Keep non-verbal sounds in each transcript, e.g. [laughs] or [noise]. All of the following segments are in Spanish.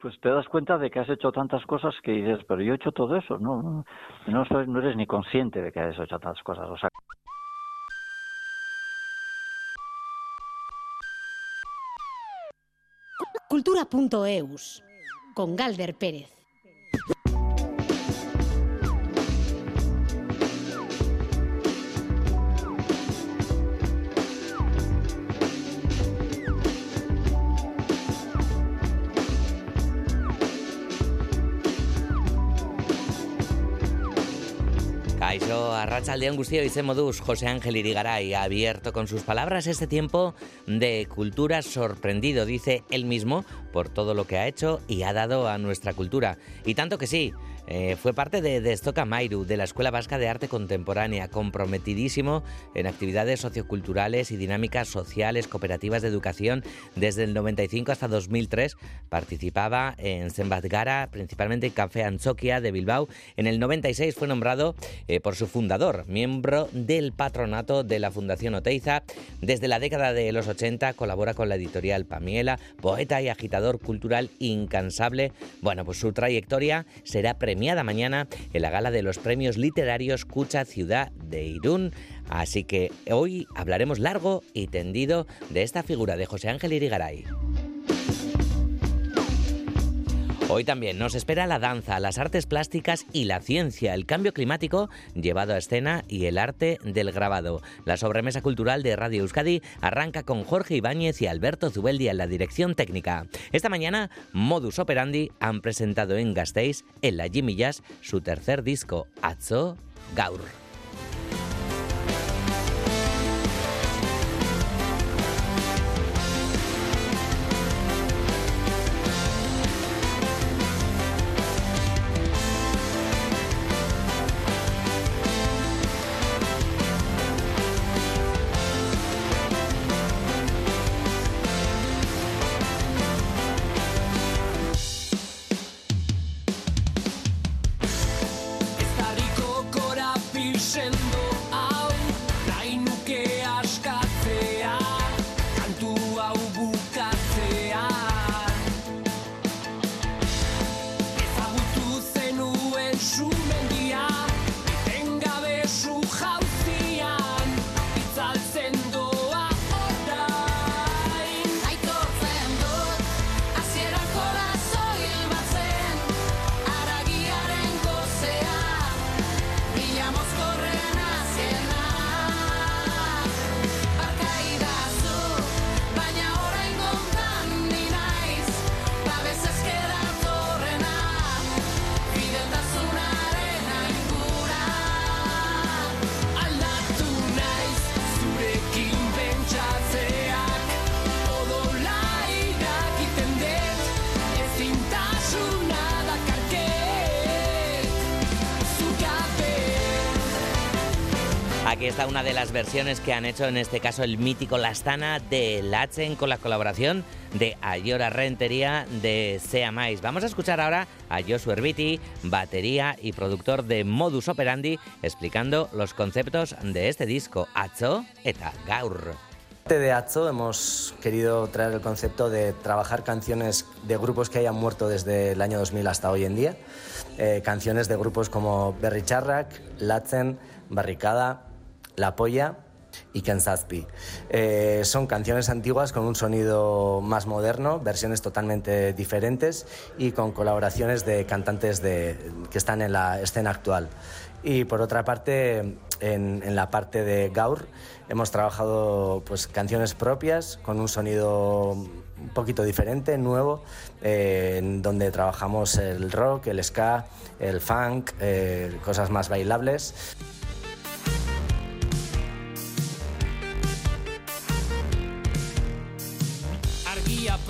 pues te das cuenta de que has hecho tantas cosas que dices, pero yo he hecho todo eso, no, no, no eres ni consciente de que has hecho tantas cosas. O sea, Cultura.eus con Galder Pérez. Arrachaldeón Gustío y Modus, José Ángel Irigaray ha abierto con sus palabras este tiempo de cultura sorprendido, dice él mismo, por todo lo que ha hecho y ha dado a nuestra cultura. Y tanto que sí, eh, fue parte de, de Estoca Mairu, de la Escuela Vasca de Arte Contemporánea, comprometidísimo en actividades socioculturales y dinámicas sociales, cooperativas de educación. Desde el 95 hasta 2003 participaba en Gara, principalmente en Café Anchoquia de Bilbao. En el 96 fue nombrado eh, por su fundador, miembro del patronato de la Fundación Oteiza. Desde la década de los 80 colabora con la editorial Pamiela, poeta y agitador cultural incansable. Bueno, pues su trayectoria será premiada mañana en la gala de los premios literarios Cucha Ciudad de Irún. Así que hoy hablaremos largo y tendido de esta figura de José Ángel Irigaray. Hoy también nos espera la danza, las artes plásticas y la ciencia, el cambio climático llevado a escena y el arte del grabado. La sobremesa cultural de Radio Euskadi arranca con Jorge Ibáñez y Alberto Zubeldi en la dirección técnica. Esta mañana, Modus Operandi han presentado en Gasteiz, en la Jimmy Jazz, su tercer disco, Atzo Gaur. Una de las versiones que han hecho, en este caso el mítico Lastana de Lachen con la colaboración de Ayora Rentería de Sea Mais. Vamos a escuchar ahora a Josu Herbiti, batería y productor de Modus Operandi, explicando los conceptos de este disco, Atzo eta Gaur. De Atzo hemos querido traer el concepto de trabajar canciones de grupos que hayan muerto desde el año 2000 hasta hoy en día. Eh, canciones de grupos como Berry Charrak, Latzen, Barricada, la Polla y Kenzazpi. Eh, son canciones antiguas con un sonido más moderno, versiones totalmente diferentes y con colaboraciones de cantantes que están en la escena actual. Y por otra parte, en, la parte de Gaur hemos trabajado pues, canciones propias con un sonido un poquito diferente, nuevo, eh, donde trabajamos el rock, el ska, el funk, eh, cosas más bailables.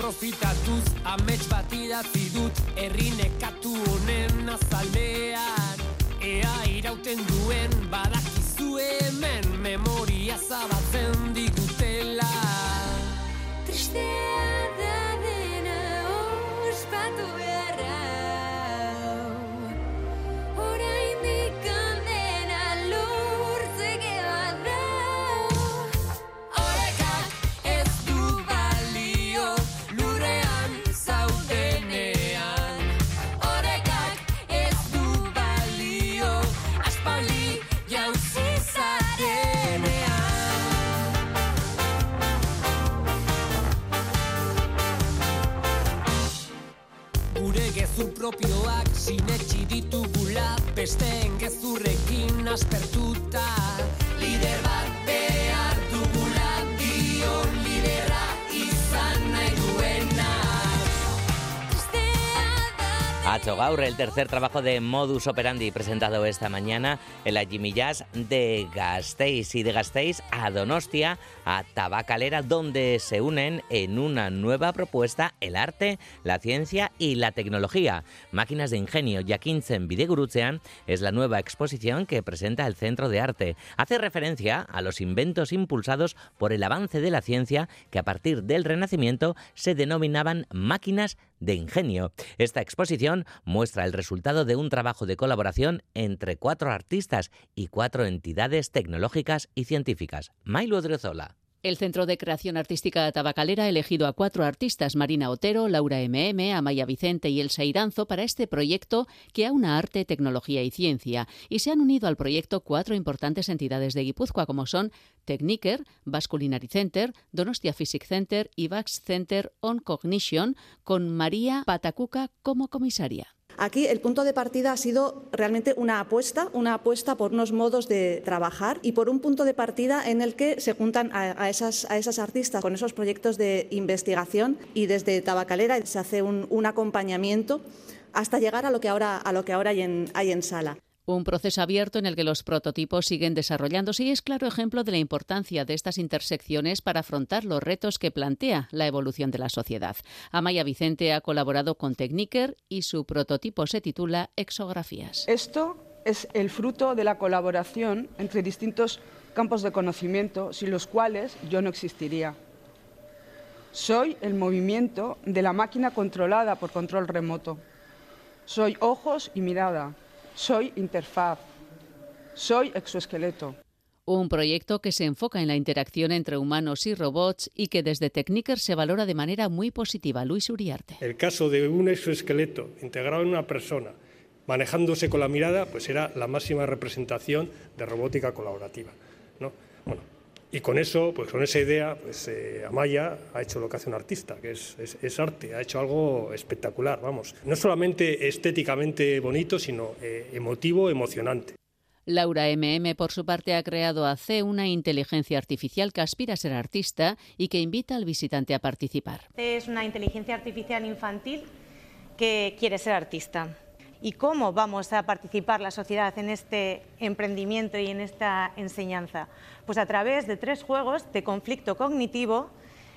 Profitatuz amets bat idatzi dut errinekatu honen azalean ea irauten duen badakizu hemen memoria zabatzen propioak sinetxi ditugula besteen gezurrekin aspertuta Hacho Gaur, el tercer trabajo de Modus Operandi presentado esta mañana en la Jimmy Jazz de Gasteiz y de Gasteiz a Donostia, a Tabacalera, donde se unen en una nueva propuesta el arte, la ciencia y la tecnología. Máquinas de ingenio Jakintzen Bidegurutzean es la nueva exposición que presenta el Centro de Arte. Hace referencia a los inventos impulsados por el avance de la ciencia que a partir del Renacimiento se denominaban máquinas de ingenio. Esta exposición muestra el resultado de un trabajo de colaboración entre cuatro artistas y cuatro entidades tecnológicas y científicas. Mailu Odriozola. El Centro de Creación Artística Tabacalera ha elegido a cuatro artistas, Marina Otero, Laura MM, Amaya Vicente y Elsa Iranzo, para este proyecto que aúna arte, tecnología y ciencia. Y se han unido al proyecto cuatro importantes entidades de Guipúzcoa, como son Techniker, Basque Culinary Center, Donostia Physics Center y Vax Center on Cognition, con María Patacuca como comisaria. Aquí el punto de partida ha sido realmente una apuesta, una apuesta por unos modos de trabajar y por un punto de partida en el que se juntan a, esas, artistas con esos proyectos de investigación y desde Tabacalera se hace un, un acompañamiento hasta llegar a lo que ahora, a lo que ahora hay, en, hay en sala. Un proceso abierto en el que los prototipos siguen desarrollándose y es claro ejemplo de la importancia de estas intersecciones para afrontar los retos que plantea la evolución de la sociedad. Amaya Vicente ha colaborado con Techniker y su prototipo se titula Exografías. Esto es el fruto de la colaboración entre distintos campos de conocimiento sin los cuales yo no existiría. Soy el movimiento de la máquina controlada por control remoto. Soy ojos y mirada. Soy interfaz. Soy exoesqueleto. Un proyecto que se enfoca en la interacción entre humanos y robots y que desde Techniker se valora de manera muy positiva. Luis Uriarte. El caso de un exoesqueleto integrado en una persona manejándose con la mirada, pues era la máxima representación de robótica colaborativa. ¿no? Bueno, y con eso, pues con esa idea, pues eh, Amaya ha hecho lo que hace un artista, que es, es, es, arte, ha hecho algo espectacular, vamos. No solamente estéticamente bonito, sino eh, emotivo, emocionante. Laura MM, por su parte, ha creado a C una inteligencia artificial que aspira a ser artista y que invita al visitante a participar. Es una inteligencia artificial infantil que quiere ser artista. ¿Y cómo vamos a participar la sociedad en este emprendimiento y en esta enseñanza? Pues a través de tres juegos de conflicto cognitivo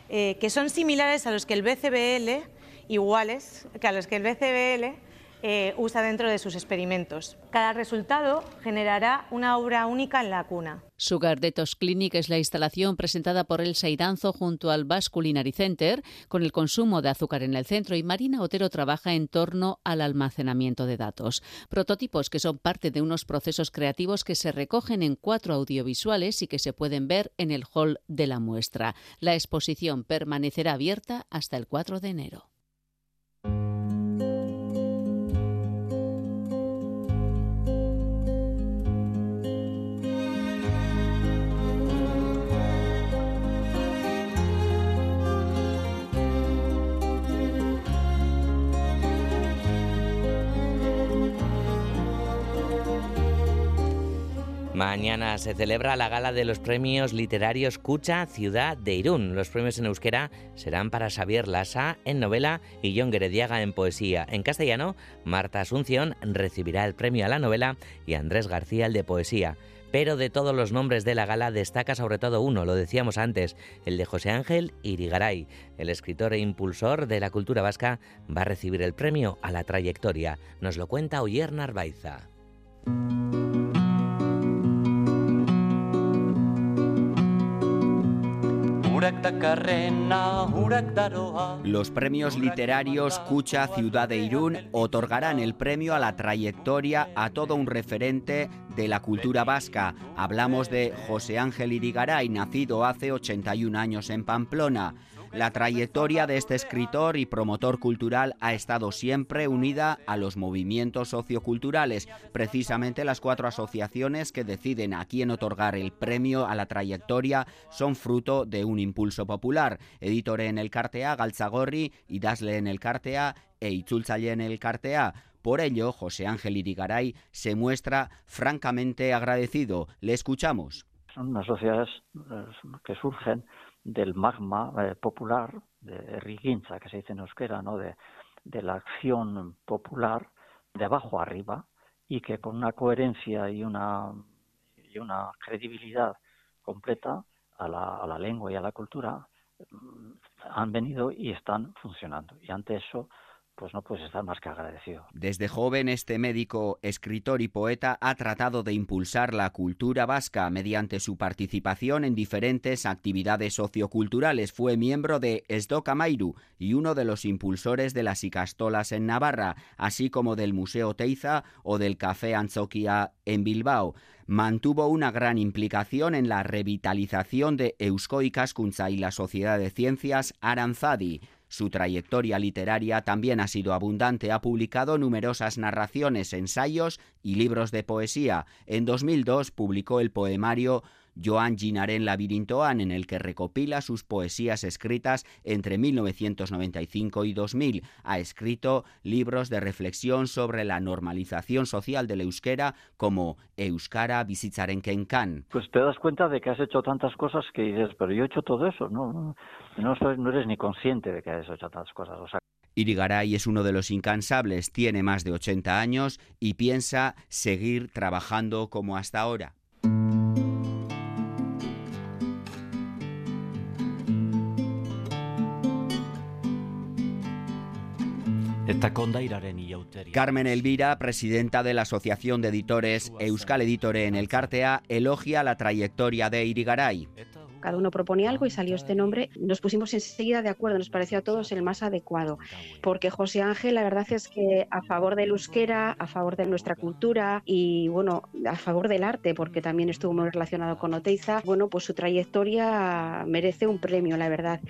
eh, que son similares a los que el BCBL, iguales que a los que el BCBL eh, usa dentro de sus experimentos. Cada resultado generará una obra única en la cuna. Sugar Detox Clinic es la instalación presentada por Elsa Iranzo junto al Basque Culinary Center con el consumo de azúcar en el centro y Marina Otero trabaja en torno al almacenamiento de datos. Prototipos que son parte de unos procesos creativos que se recogen en cuatro audiovisuales y que se pueden ver en el hall de la muestra. La exposición permanecerá abierta hasta el 4 de enero. Mañana se celebra la gala de los premios literarios Cucha Ciudad de Irún. Los premios en euskera serán para Xavier Lassa en novela y John Gerediaga en poesía. En castellano, Marta Asunción recibirá el premio a la novela y Andrés García el de poesía. Pero de todos los nombres de la gala destaca sobre todo uno, lo decíamos antes, el de José Ángel Irigaray. El escritor e impulsor de la cultura vasca va a recibir el premio a la trayectoria. Nos lo cuenta Oyer Narvaiza. Los premios literarios Cucha Ciudad de Irún otorgarán el premio a la trayectoria a todo un referente de la cultura vasca. Hablamos de José Ángel Irigaray, nacido hace 81 años en Pamplona. La trayectoria de este escritor y promotor cultural ha estado siempre unida a los movimientos socioculturales. Precisamente las cuatro asociaciones que deciden a quién otorgar el premio a la trayectoria son fruto de un impulso popular. Editore en el Cartea, Galzagorri, Idasle en el Cartea e Itzultzaile en el Cartea. Por ello, José Ángel Irigaray se muestra francamente agradecido. Le escuchamos. Son unas sociedades eh, que surgen del magma eh, popular, de Riginza, que se dice en euskera, ¿no? de, de la acción popular de abajo arriba y que con una coherencia y una, y una credibilidad completa a la, a la lengua y a la cultura mm, han venido y están funcionando. Y ante eso, pues más que agradecido. Desde joven, este médico, escritor y poeta ha tratado de impulsar la cultura vasca mediante su participación en diferentes actividades socioculturales. Fue miembro de Esdoca Mairu y uno de los impulsores de las Icastolas en Navarra, así como del Museo Teiza o del Café Anzoquia en Bilbao mantuvo una gran implicación en la revitalización de Eusko Ikaskuntza y la Sociedad de Ciencias Aranzadi. Su trayectoria literaria también ha sido abundante. Ha publicado numerosas narraciones, ensayos y libros de poesía. En 2002 publicó el poemario Joan Ginaren Labirintoan, en el que recopila sus poesías escritas entre 1995 y 2000. Ha escrito libros de reflexión sobre la normalización social del euskera como Euskara bizitzaren kenkan. Pues te das cuenta de que has hecho tantas cosas que dices, pero yo he hecho todo eso, no, no, no, no eres ni consciente de que has hecho tantas cosas. O sea, Irigaray es uno de los incansables, tiene más de 80 años y piensa seguir trabajando como hasta ahora. Carmen Elvira, presidenta de la Asociación de Editores Euskal Editore en el Cartea, elogia la trayectoria de Irigaray. Cada uno proponía algo y salió este nombre. Nos pusimos enseguida de acuerdo, nos pareció a todos el más adecuado. Porque José Ángel, la verdad es que a favor del euskera, a favor de nuestra cultura y, bueno, a favor del arte, porque también estuvo muy relacionado con Oteiza, bueno, pues su trayectoria merece un premio, la verdad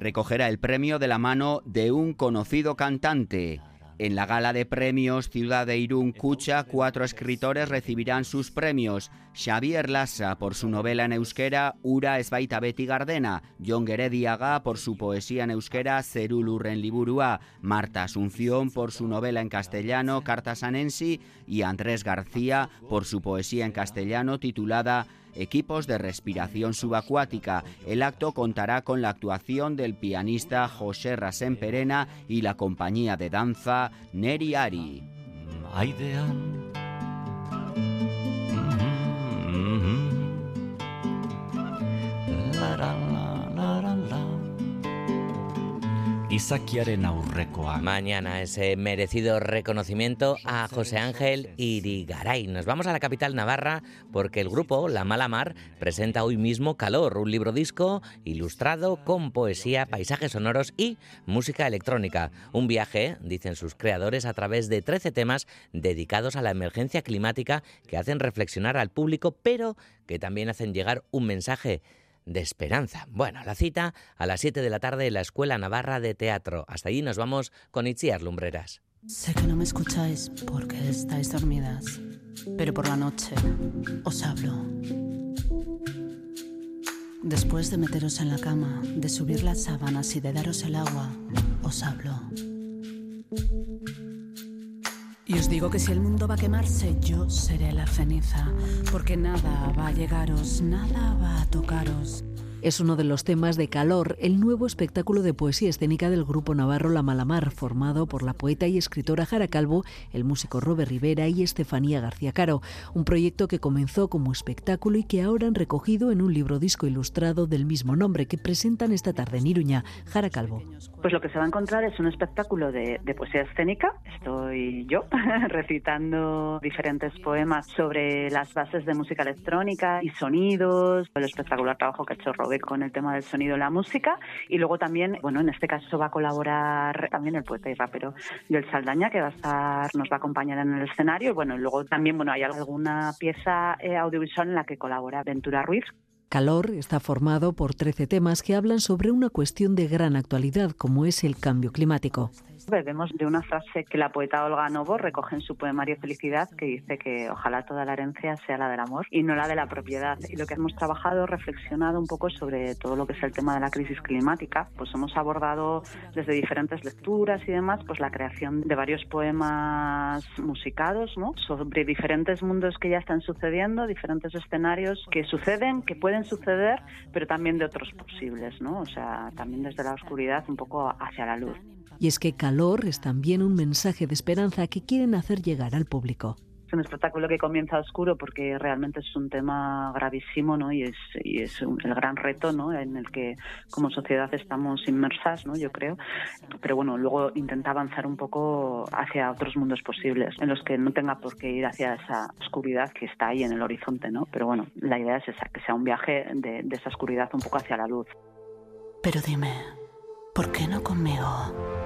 recogerá el premio de la mano de un conocido cantante. En la gala de premios Ciudad de Irún Cucha, cuatro escritores recibirán sus premios. Xavier Lassa por su novela en euskera Ura Esbaita Beti Gardena, John Gerediaga por su poesía en euskera Zerul Urren Liburua, Marta Asunción por su novela en castellano Cartas Anensi y Andrés García por su poesía en castellano titulada equipos de respiración subacuática. El acto contará con la actuación del pianista José Rasén Perena y la compañía de danza Neri Ari. Mañana ese merecido reconocimiento a José Ángel Irigaray. Nos vamos a la capital navarra porque el grupo La Mala Mar presenta hoy mismo Calor, un libro disco ilustrado con poesía, paisajes sonoros y música electrónica. Un viaje, dicen sus creadores, a través de 13 temas dedicados a la emergencia climática que hacen reflexionar al público, pero que también hacen llegar un mensaje de esperanza. Bueno, la cita a las 7 de la tarde en la Escuela Navarra de Teatro. Hasta allí nos vamos con Itziar Lumbreras. Sé que no me escucháis porque estáis dormidas, pero por la noche os hablo. Después de meteros en la cama, de subir las sábanas y de daros el agua, os hablo. Y os digo que si el mundo va a quemarse, yo seré la ceniza, porque nada va a llegaros, nada va a tocaros. Es uno de los temas de Calor, el nuevo espectáculo de poesía escénica del grupo navarro La Malamar, formado por la poeta y escritora Jara Calvo, el músico Robert Rivera y Estefanía García Caro. Un proyecto que comenzó como espectáculo y que ahora han recogido en un libro disco ilustrado del mismo nombre que presentan esta tarde en Iruña. Jara Calvo. Pues lo que se va a encontrar es un espectáculo de, poesía escénica. Estoy yo [laughs] recitando diferentes poemas sobre las bases de música electrónica y sonidos, el espectacular trabajo que ha hecho Robert con el tema del sonido y la música. Y luego también, bueno, en este caso va a colaborar también el poeta y rapero Joel Saldaña, que va a estar, nos va a acompañar en el escenario. Y bueno, luego también, bueno, hay alguna pieza eh, audiovisual en la que colabora Ventura Ruiz, Calor está formado por 13 temas que hablan sobre una cuestión de gran actualidad como es el cambio climático. Bebemos de una frase que la poeta Olga Novo recoge en su poemario Felicidad, que dice que ojalá toda la herencia sea la del amor y no la de la propiedad. Y lo que hemos trabajado, reflexionado un poco sobre todo lo que es el tema de la crisis climática, pues hemos abordado desde diferentes lecturas y demás, pues la creación de varios poemas musicados, ¿no? Sobre diferentes mundos que ya están sucediendo, diferentes escenarios que suceden, que pueden suceder, pero también de otros posibles, ¿no? O sea, también desde la oscuridad un poco hacia la luz. Y es que calor es también un mensaje de esperanza que quieren hacer llegar al público es un espectáculo que comienza oscuro porque realmente es un tema gravísimo ¿no? y es, y es el gran reto ¿no? en el que como sociedad estamos inmersas, ¿no? yo creo. Pero bueno, luego intenta avanzar un poco hacia otros mundos posibles en los que no tenga por qué ir hacia esa oscuridad que está ahí en el horizonte. ¿no? Pero bueno, la idea es esa, que sea un viaje de, de esa oscuridad un poco hacia la luz. Pero dime, ¿por qué no conmigo?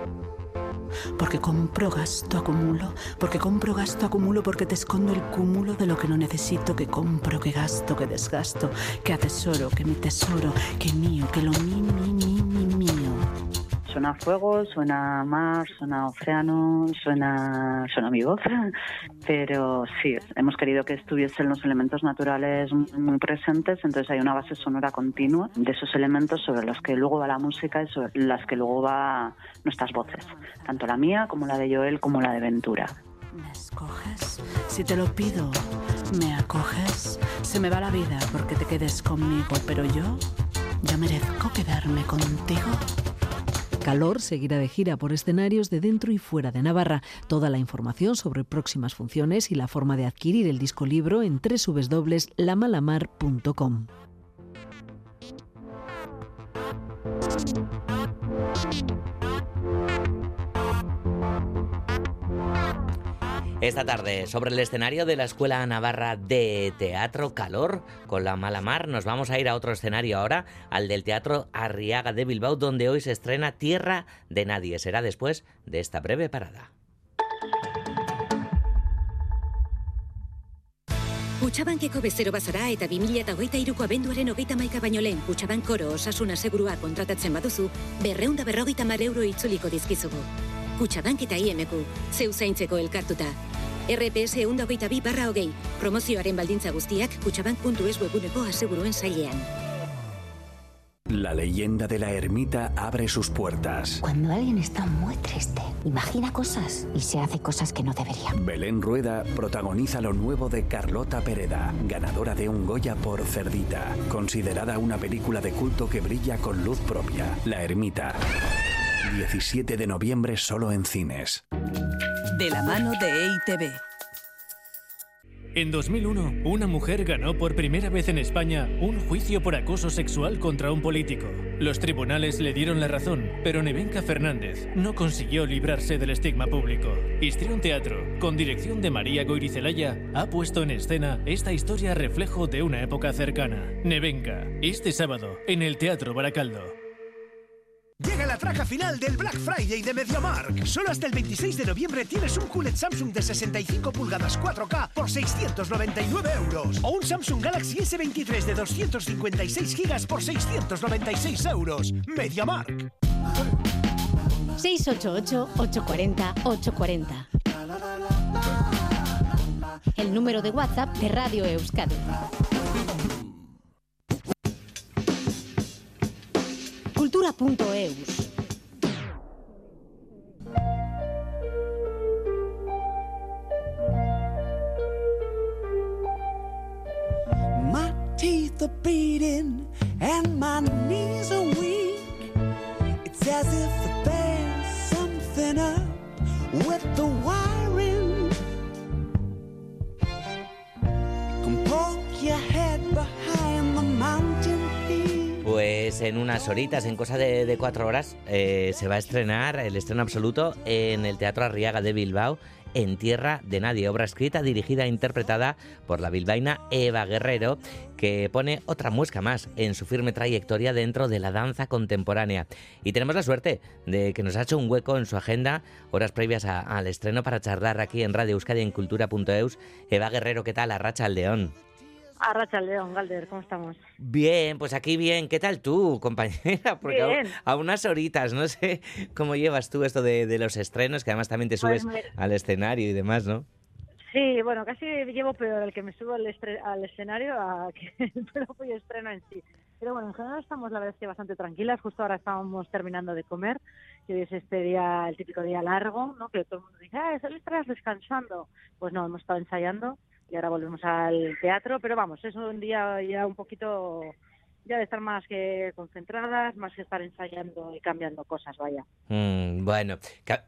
Porque compro, gasto, acumulo. Porque compro, gasto, acumulo. Porque te escondo el cúmulo de lo que no necesito. Que compro, que gasto, que desgasto. Que atesoro, que mi tesoro. Que mío, que lo mi, mi, mi, mi, mío. Suena fuego, suena mar, suena océano, suena, suena mi voz, pero sí, hemos querido que estuviesen los elementos naturales muy presentes, entonces hay una base sonora continua de esos elementos sobre los que luego va la música y sobre las que luego va nuestras voces, tanto la mía como la de Joel como la de Ventura. ¿Me escoges? Si te lo pido, ¿me acoges? Se me va la vida porque te quedes conmigo, pero yo, yo merezco quedarme contigo. Calor seguirá de gira por escenarios de dentro y fuera de Navarra. Toda la información sobre próximas funciones y la forma de adquirir el disco libro en www.lamalamar.com. Esta tarde, sobre el escenario de la Escuela Navarra de Teatro Calor, con la mala mar, nos vamos a ir a otro escenario ahora, al del Teatro Arriaga de Bilbao, donde hoy se estrena Tierra de Nadie. Será después de esta breve parada. Kutxabankeko bezero bazara eta 2008 iruko abenduaren hogeita maika baino lehen Kutxabank koro osasuna segurua kontratatzen baduzu, berreunda berrogeita mar euro itzuliko dizkizugu. Kutxabank eta IMQ, zeu zaintzeko elkartuta. RPS eunda hogeita bi barra hogei, promozioaren baldintza guztiak kutxabank.es webuneko aseguruen. La leyenda de la ermita abre sus puertas. Cuando alguien está muy triste, imagina cosas y se hace cosas que no debería. Belén Rueda protagoniza lo nuevo de Carlota Pereda, ganadora de un Goya por Cerdita, considerada una película de culto que brilla con luz propia. La ermita. 17 de noviembre solo en cines. De la mano de EITV. En 2001, una mujer ganó por primera vez en España un juicio por acoso sexual contra un político. Los tribunales le dieron la razón, pero Nevenka Fernández no consiguió librarse del estigma público. Histrión Teatro, con dirección de María Goirizelaya, ha puesto en escena esta historia reflejo de una época cercana. Nevenka, este sábado, en el Teatro Baracaldo. Llega la traca final del Black Friday de MediaMark. Solo hasta el 26 de noviembre tienes un QLED Samsung de 65 pulgadas 4K por 699 euros. O un Samsung Galaxy S23 de 256 gigas por 696 euros. MediaMark. 688-840-840. El número de WhatsApp de Radio Euskadi. My teeth are beating and my knees are weak. It's as if there's something up with the wiring. Pues en unas horitas, en cosa de, cuatro horas, eh, se va a estrenar el estreno absoluto en el Teatro Arriaga de Bilbao, en Tierra de Nadie, obra escrita, dirigida e interpretada por la bilbaína Eva Guerrero, que pone otra muesca más en su firme trayectoria dentro de la danza contemporánea. Y tenemos la suerte de que nos ha hecho un hueco en su agenda, horas previas al estreno, para charlar aquí en Radio Euskadi en Cultura.eus. Eva Guerrero, ¿qué tal? Arracha al León. Arracha León, Galder, ¿cómo estamos? Bien, pues aquí bien. ¿Qué tal tú, compañera? [laughs] Porque a- Bien. A, unas horitas, no sé cómo llevas tú esto de, de los estrenos, que además también te subes Pues me- al escenario y demás, ¿no? Sí, bueno, casi llevo peor el que me subo al, al escenario a [laughs] que el propio estreno en sí. Pero bueno, en general estamos la verdad es que bastante tranquilas. Justo ahora estábamos terminando de comer, que hoy es este día, el típico día largo, ¿no? Que todo el mundo dice, ah, solo estás descansando. Pues no, hemos estado ensayando y ahora volvemos al teatro, pero vamos, es un día ya un poquito ya de estar más que concentradas, más que estar ensayando y cambiando cosas, vaya. Mm, bueno,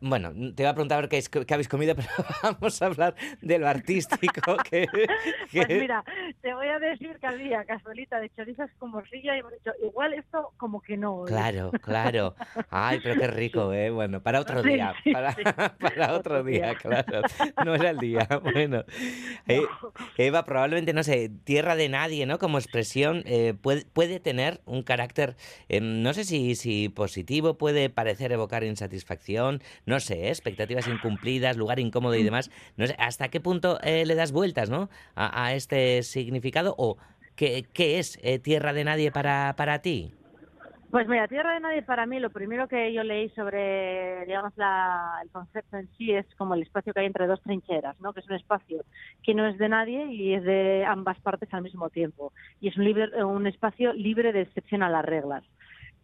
bueno, te iba a preguntar a ver qué, es- qué habéis comido, [laughs] pero vamos a hablar de lo artístico. [laughs] Que, Pues que- mira, te voy a decir que había cazuelita de chorizos con morcilla y hemos dicho, igual esto como que no. ¿eh? Claro, claro. Ay, pero qué rico, ¿eh? Bueno, para otro Sí, día, sí, para, sí. [laughs] para otro día, claro. No era el día. Bueno, Eh, Eva, probablemente, no sé, tierra de nadie, ¿no? Como expresión, eh, puede, puede tener un carácter, eh, no sé si, si positivo, puede parecer evocar insatisfacción, no sé, expectativas incumplidas, lugar incómodo y demás. No sé, ¿hasta qué punto eh, le das vueltas, ¿no? A, a este significado o qué, qué es eh, tierra de nadie para, para ti? Pues mira, Tierra de Nadie para mí, lo primero que yo leí sobre, digamos, la- el concepto en sí es como el espacio que hay entre dos trincheras, ¿no? Que es un espacio que no es de nadie y es de ambas partes al mismo tiempo. Y es un, libre- un espacio libre de excepción a las reglas.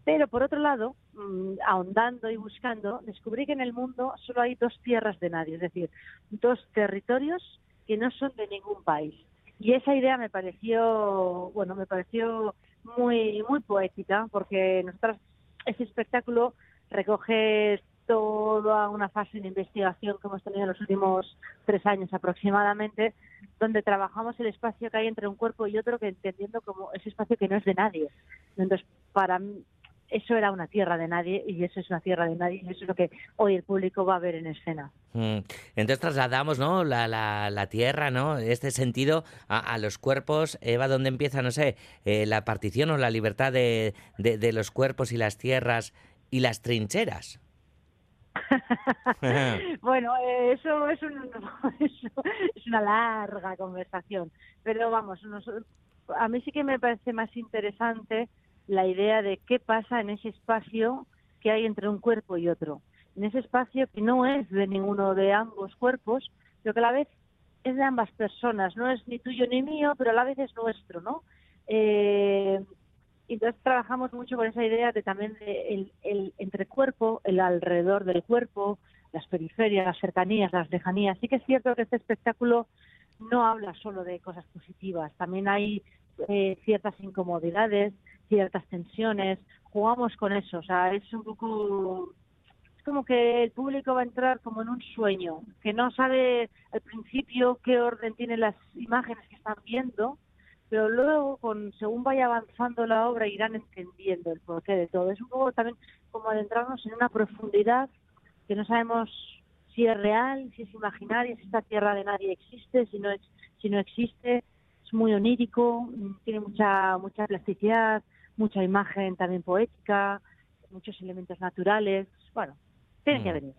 Pero por otro lado, mm, ahondando y buscando, descubrí que en el mundo solo hay dos tierras de nadie, es decir, dos territorios que no son de ningún país. Y esa idea me pareció, bueno, me pareció muy muy poética porque nosotras ese espectáculo recoge toda una fase de investigación que hemos tenido en los últimos tres años aproximadamente, donde trabajamos el espacio que hay entre un cuerpo y otro, que entendiendo como ese espacio que no es de nadie. Entonces, para mí, eso era una tierra de nadie y eso es una tierra de nadie y eso es lo que hoy el público va a ver en escena. Mm, Entonces trasladamos, ¿no? La, la, la tierra, ¿no? Este sentido a, a los cuerpos. Eva, ¿dónde empieza, no sé, eh, la partición o la libertad de, de, de los cuerpos y las tierras y las trincheras? [laughs] bueno, eso es, un- [laughs] eso es una larga conversación, pero vamos, nos- a mí sí que me parece más interesante la idea de qué pasa en ese espacio que hay entre un cuerpo y otro, en ese espacio que no es de ninguno de ambos cuerpos, pero que a la vez es de ambas personas, no es ni tuyo ni mío, pero a la vez es nuestro, ¿no? Eh, entonces trabajamos mucho con esa idea de también de el, el entrecuerpo, el alrededor del cuerpo, las periferias, las cercanías, las lejanías. Sí que es cierto que este espectáculo no habla solo de cosas positivas, también hay eh, ciertas incomodidades, ciertas tensiones, jugamos con eso, o sea, es un poco es como que el público va a entrar como en un sueño, que no sabe al principio qué orden tienen las imágenes que están viendo, pero luego, con, según vaya avanzando la obra, irán entendiendo el porqué de todo. Es un poco también como adentrarnos en una profundidad que no sabemos si es real, si es imaginaria, si esta tierra de nadie existe, si no, ex- si no existe. Es muy onírico, tiene mucha, mucha plasticidad, mucha imagen también poética, muchos elementos naturales. Bueno, tienen que Mm. venir.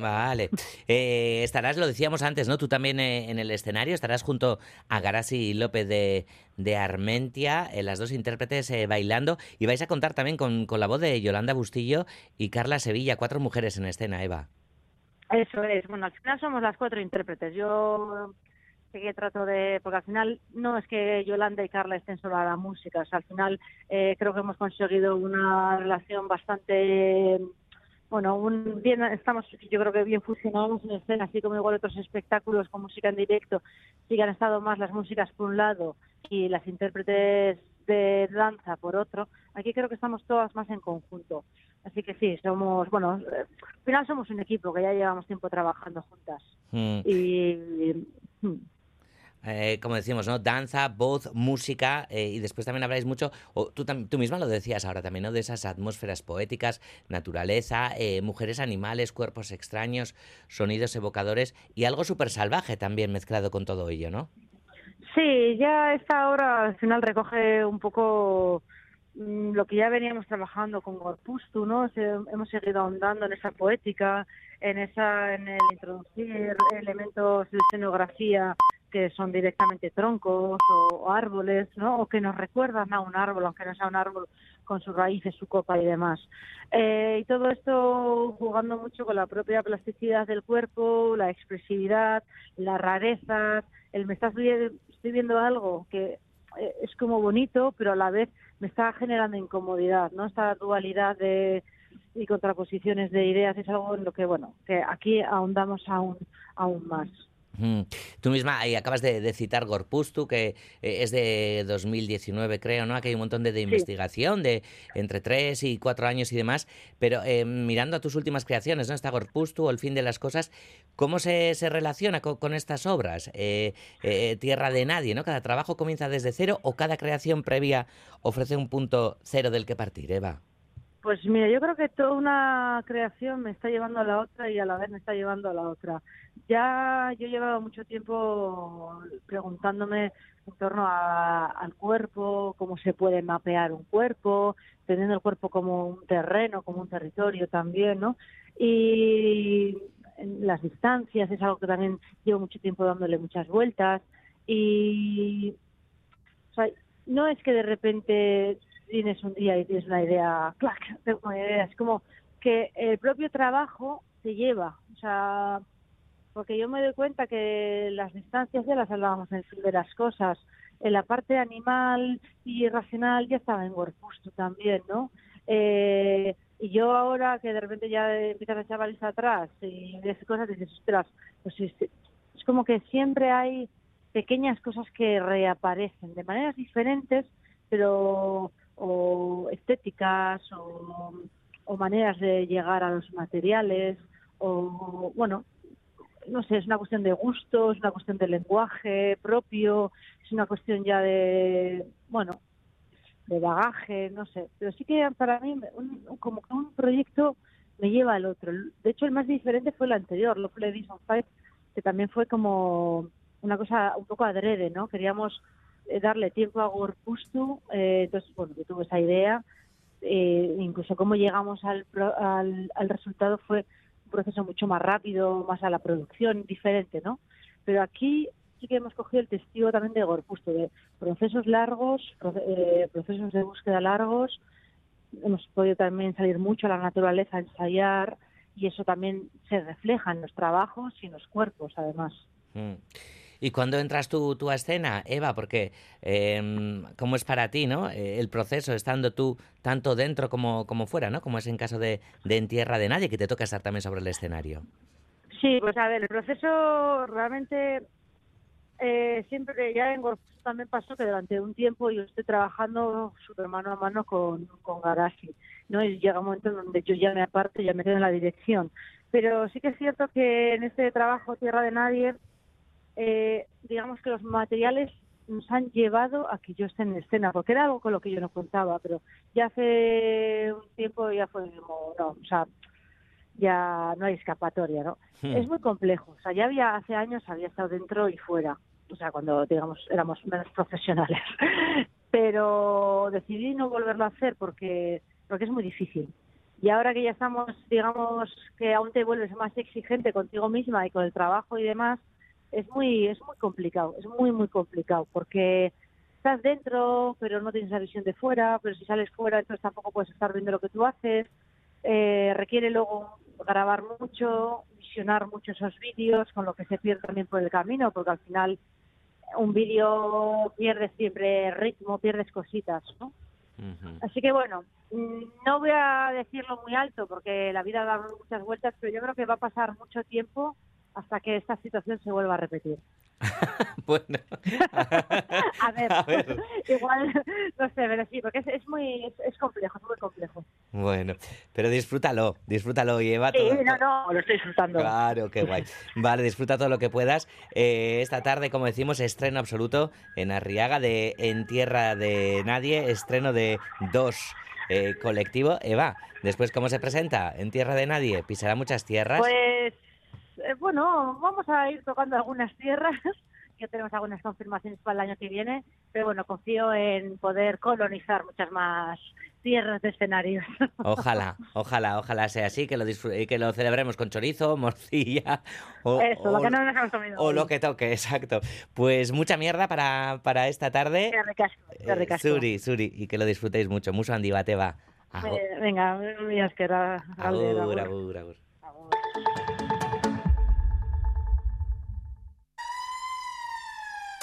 Vale. [laughs] Eh, estarás, lo decíamos antes, ¿no? Tú también eh, en el escenario estarás junto a Garasi López de, de Armentia, eh, las dos intérpretes eh, bailando, y vais a contar también con, con la voz de Yolanda Bustillo y Carla Sevilla, cuatro mujeres en escena, Eva. Eso es. Bueno, al final somos las cuatro intérpretes. Yo sí que trato de, porque al final no es que Yolanda y Carla estén solo a la música, o sea, al final eh, creo que hemos conseguido una relación bastante, bueno, un, bien, estamos yo creo que bien fusionados en escena, así como igual otros espectáculos con música en directo, sí que han estado más las músicas por un lado y las intérpretes de danza por otro, aquí creo que estamos todas más en conjunto. Así que sí, somos, bueno, al final somos un equipo que ya llevamos tiempo trabajando juntas. Mm. Y mm, Eh, como decimos, ¿no? Danza, voz, música, eh, y después también habláis mucho, o tú, tú misma lo decías ahora también, ¿no? De esas atmósferas poéticas, naturaleza, eh, mujeres, animales, cuerpos extraños, sonidos evocadores y algo súper salvaje también mezclado con todo ello, ¿no? Sí, ya esta obra al final recoge un poco mm, lo que ya veníamos trabajando con Gorpustu, ¿no? Hemos seguido ahondando en esa poética, en esa, en el introducir elementos de escenografía que son directamente troncos o, árboles, ¿no? O que nos recuerdan a un árbol, aunque no sea un árbol con sus raíces, su copa y demás. Eh, y todo esto jugando mucho con la propia plasticidad del cuerpo, la expresividad, las rarezas, el me estás estoy viendo algo que eh, es como bonito, pero a la vez me está generando incomodidad, ¿no? Esta dualidad de y contraposiciones de ideas es algo en lo que, bueno, que aquí ahondamos aún, aún más. Mm. Tú misma ahí acabas de, de citar Gorpustu, que eh, es de 2019, creo, ¿no? Aquí hay un montón de, de investigación de entre 3 y 4 años y demás. Pero eh, mirando a tus últimas creaciones, ¿no? Está Gorpustu o El fin de las cosas, ¿cómo se, se relaciona co- con, estas obras? Eh, Tierra de nadie, ¿no? ¿Cada trabajo comienza desde cero o cada creación previa ofrece un punto cero del que partir, Eva? Pues mira, yo creo que toda una creación me está llevando a la otra y a la vez me está llevando a la otra. Ya yo llevaba mucho tiempo preguntándome en torno al cuerpo, cómo se puede mapear un cuerpo, teniendo el cuerpo como un terreno, como un territorio también, ¿no? Y las distancias es algo que también llevo mucho tiempo dándole muchas vueltas y no es que de repente tienes un día y tienes una idea, ¡clac! tengo una idea. Es como que el propio trabajo te lleva. O sea, porque yo me doy cuenta que las distancias ya las hablábamos en el fin de las cosas. En la parte animal y racional ya estaba en Warpusto también, ¿no? Eh, y yo ahora que de repente ya empiezas a echar baliza atrás y ves cosas, dices, ostras, pues es, es como que siempre hay pequeñas cosas que reaparecen de maneras diferentes, pero o estéticas o, maneras de llegar a los materiales o bueno no sé es una cuestión de gusto es una cuestión de lenguaje propio es una cuestión ya de bueno de bagaje no sé. Pero sí que para mí un- como que un proyecto me lleva al otro. De hecho el más diferente fue el anterior Love Ladies on Fire que también fue como una cosa un poco adrede no queríamos darle tiempo a Gorpustu, eh, entonces, bueno, yo tuve esa idea, eh, incluso cómo llegamos al, al, al resultado fue un proceso mucho más rápido, más a la producción, diferente, ¿no? Pero aquí sí que hemos cogido el testigo también de Gorpustu, de procesos largos, eh, procesos de búsqueda largos, hemos podido también salir mucho a la naturaleza, a ensayar, y eso también se refleja en los trabajos y en los cuerpos, además. Mm. ¿Y cuándo entras tú, tú a escena, Eva? Porque, eh, ¿cómo es para ti, no? Eh, el proceso, estando tú tanto dentro como, como fuera, ¿no? Como es en caso de, de En Tierra de Nadie, que te toca estar también sobre el escenario. Sí, pues a ver, el proceso realmente eh, siempre, ya en Gorpusto también pasó que durante un tiempo yo estoy trabajando súper mano a mano con, con Garashi, ¿no? Y llega un momento en donde yo ya me aparto y ya me quedo en la dirección. Pero sí que es cierto que en este trabajo Tierra de Nadie, eh, digamos que los materiales nos han llevado a que yo esté en escena, porque era algo con lo que yo no contaba, pero ya hace un tiempo ya fue como, no, o sea, ya no hay escapatoria, ¿no? Hmm. Es muy complejo. O sea, ya había hace años había estado dentro y fuera. O sea, cuando digamos éramos menos [laughs] profesionales. Pero decidí no volverlo a hacer porque porque es muy difícil. Y ahora que ya estamos, digamos, que aún te vuelves más exigente contigo misma y con el trabajo y demás, es muy es muy complicado, es muy muy complicado porque estás dentro, pero no tienes la visión de fuera, pero si sales fuera, entonces tampoco puedes estar viendo lo que tú haces. Eh, requiere luego grabar mucho, visionar mucho esos vídeos, con lo que se pierde también por el camino, porque al final un vídeo pierdes siempre ritmo, pierdes cositas, ¿no? Así que bueno, mm, no voy a decirlo muy alto porque la vida da muchas vueltas, pero yo creo que va a pasar mucho tiempo hasta que esta situación se vuelva a repetir. [laughs] Bueno, [laughs] A ver, A ver. [laughs] igual, no sé, pero sí, porque es, es muy, es, es complejo, es muy complejo. bueno, pero disfrútalo, disfrútalo y Eva. Sí, todo- no, no, lo estoy disfrutando. Claro, qué guay. Vale, disfruta todo lo que puedas. Eh, esta tarde, como decimos, estreno absoluto en Arriaga de En Tierra de Nadie, estreno de dos eh, colectivo. Eva, después, ¿cómo se presenta En Tierra de Nadie? ¿Pisará muchas tierras? Pues, eh, bueno, vamos a ir tocando algunas tierras. [laughs] Ya tenemos algunas confirmaciones para el año que viene, pero bueno, confío en poder colonizar muchas más tierras de escenarios. [laughs] Ojalá, ojalá, ojalá sea así, que lo, que lo celebremos con chorizo, [laughs] morcilla o, Eso, lo que no nos hemos comido. o lo que toque, exacto. Pues mucha mierda para, para esta tarde. Qué ricasco, qué Eh, ricasco. Suri, Suri, y que lo disfrutéis mucho. Mucho. Agur, Eh, venga, mi asquera. agur, agur, agur.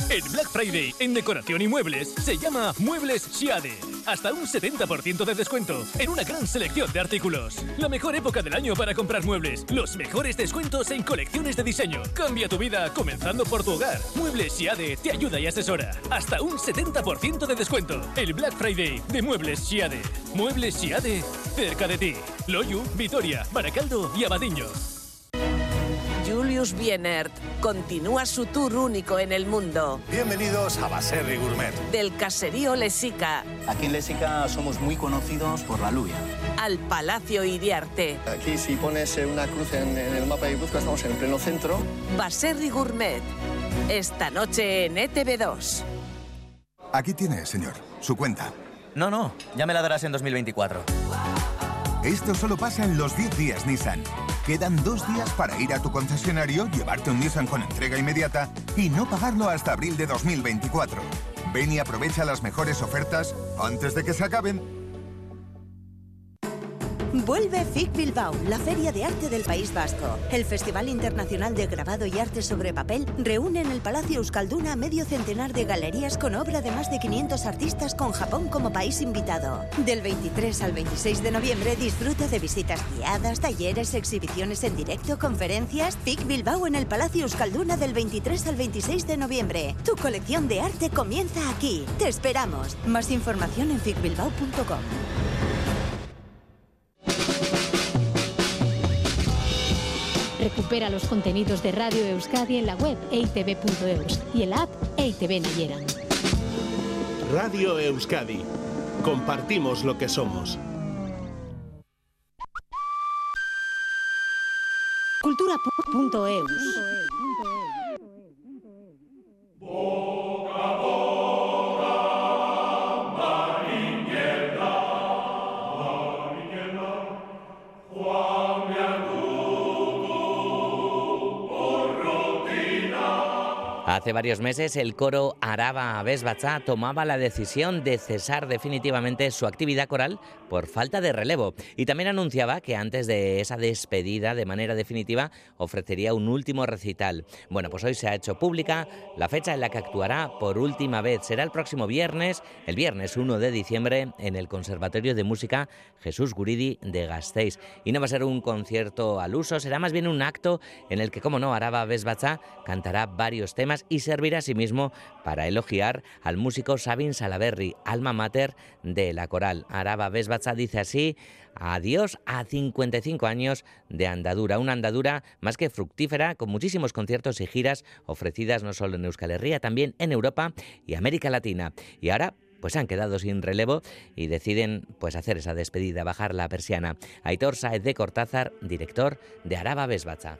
El Black Friday en decoración y muebles se llama Muebles Siade. Hasta un 70% de descuento en una gran selección de artículos. La mejor época del año para comprar muebles. Los mejores descuentos en colecciones de diseño. Cambia tu vida comenzando por tu hogar. Muebles Siade te ayuda y asesora. Hasta un 70% de descuento. El Black Friday de Muebles Siade. Muebles Siade cerca de ti. Loyu, Vitoria, Baracaldo y Abadiño. Julius Bienert continúa su tour único en el mundo. Bienvenidos a Baserri Gourmet. Del caserío Lesica Aquí en Lésica somos muy conocidos por la lubia. al Palacio Iriarte. Aquí si pones eh, una cruz en, en el mapa de Guipúzcoa estamos en el pleno centro. Baserri Gourmet. Esta noche en E ETV2. Aquí tiene, señor, su cuenta. No, no, ya me la darás en 2024. Esto solo pasa en los 10 días Nissan. Quedan dos días para ir a tu concesionario, llevarte un Nissan con entrega inmediata y no pagarlo hasta abril de 2024. Ven y aprovecha las mejores ofertas antes de que se acaben. Vuelve FIC Bilbao, la feria de arte del País Vasco. El Festival Internacional de Grabado y Arte sobre Papel reúne en el Palacio Euskalduna medio centenar de galerías con obra de más de 500 artistas con Japón como país invitado. Del 23 al 26 de noviembre disfruta de visitas guiadas, talleres, exhibiciones en directo, conferencias. FIC Bilbao en el Palacio Euskalduna del 23 al 26 de noviembre. Tu colección de arte comienza aquí. Te esperamos. Más información en ficbilbao.com. Recupera los contenidos de Radio Euskadi en la web eitv.eus y en la app EITV Nayeran. Radio Euskadi. Compartimos lo que somos. Cultura.eus. Hace varios meses el coro Araba Besbatza tomaba la decisión de cesar definitivamente su actividad coral por falta de relevo y también anunciaba que antes de esa despedida de manera definitiva ofrecería un último recital. Bueno, pues hoy se ha hecho pública la fecha en la que actuará por última vez. Será el próximo viernes, el viernes 1 de diciembre, en el Conservatorio de Música Jesús Guridi de Gasteiz. Y no va a ser un concierto al uso, será más bien un acto en el que, como no, Araba Besbatza cantará varios temas y servirá asimismo para elogiar al músico Sabin Salaberry, alma mater de la coral. Araba Besbatza dice así, adiós a 55 años de andadura, una andadura más que fructífera, con muchísimos conciertos y giras ofrecidas no solo en Euskal Herria, también en Europa y América Latina. Y ahora pues han quedado sin relevo y deciden pues hacer esa despedida, bajar la persiana. Aitor Saez de Cortázar, director de Araba Besbatza.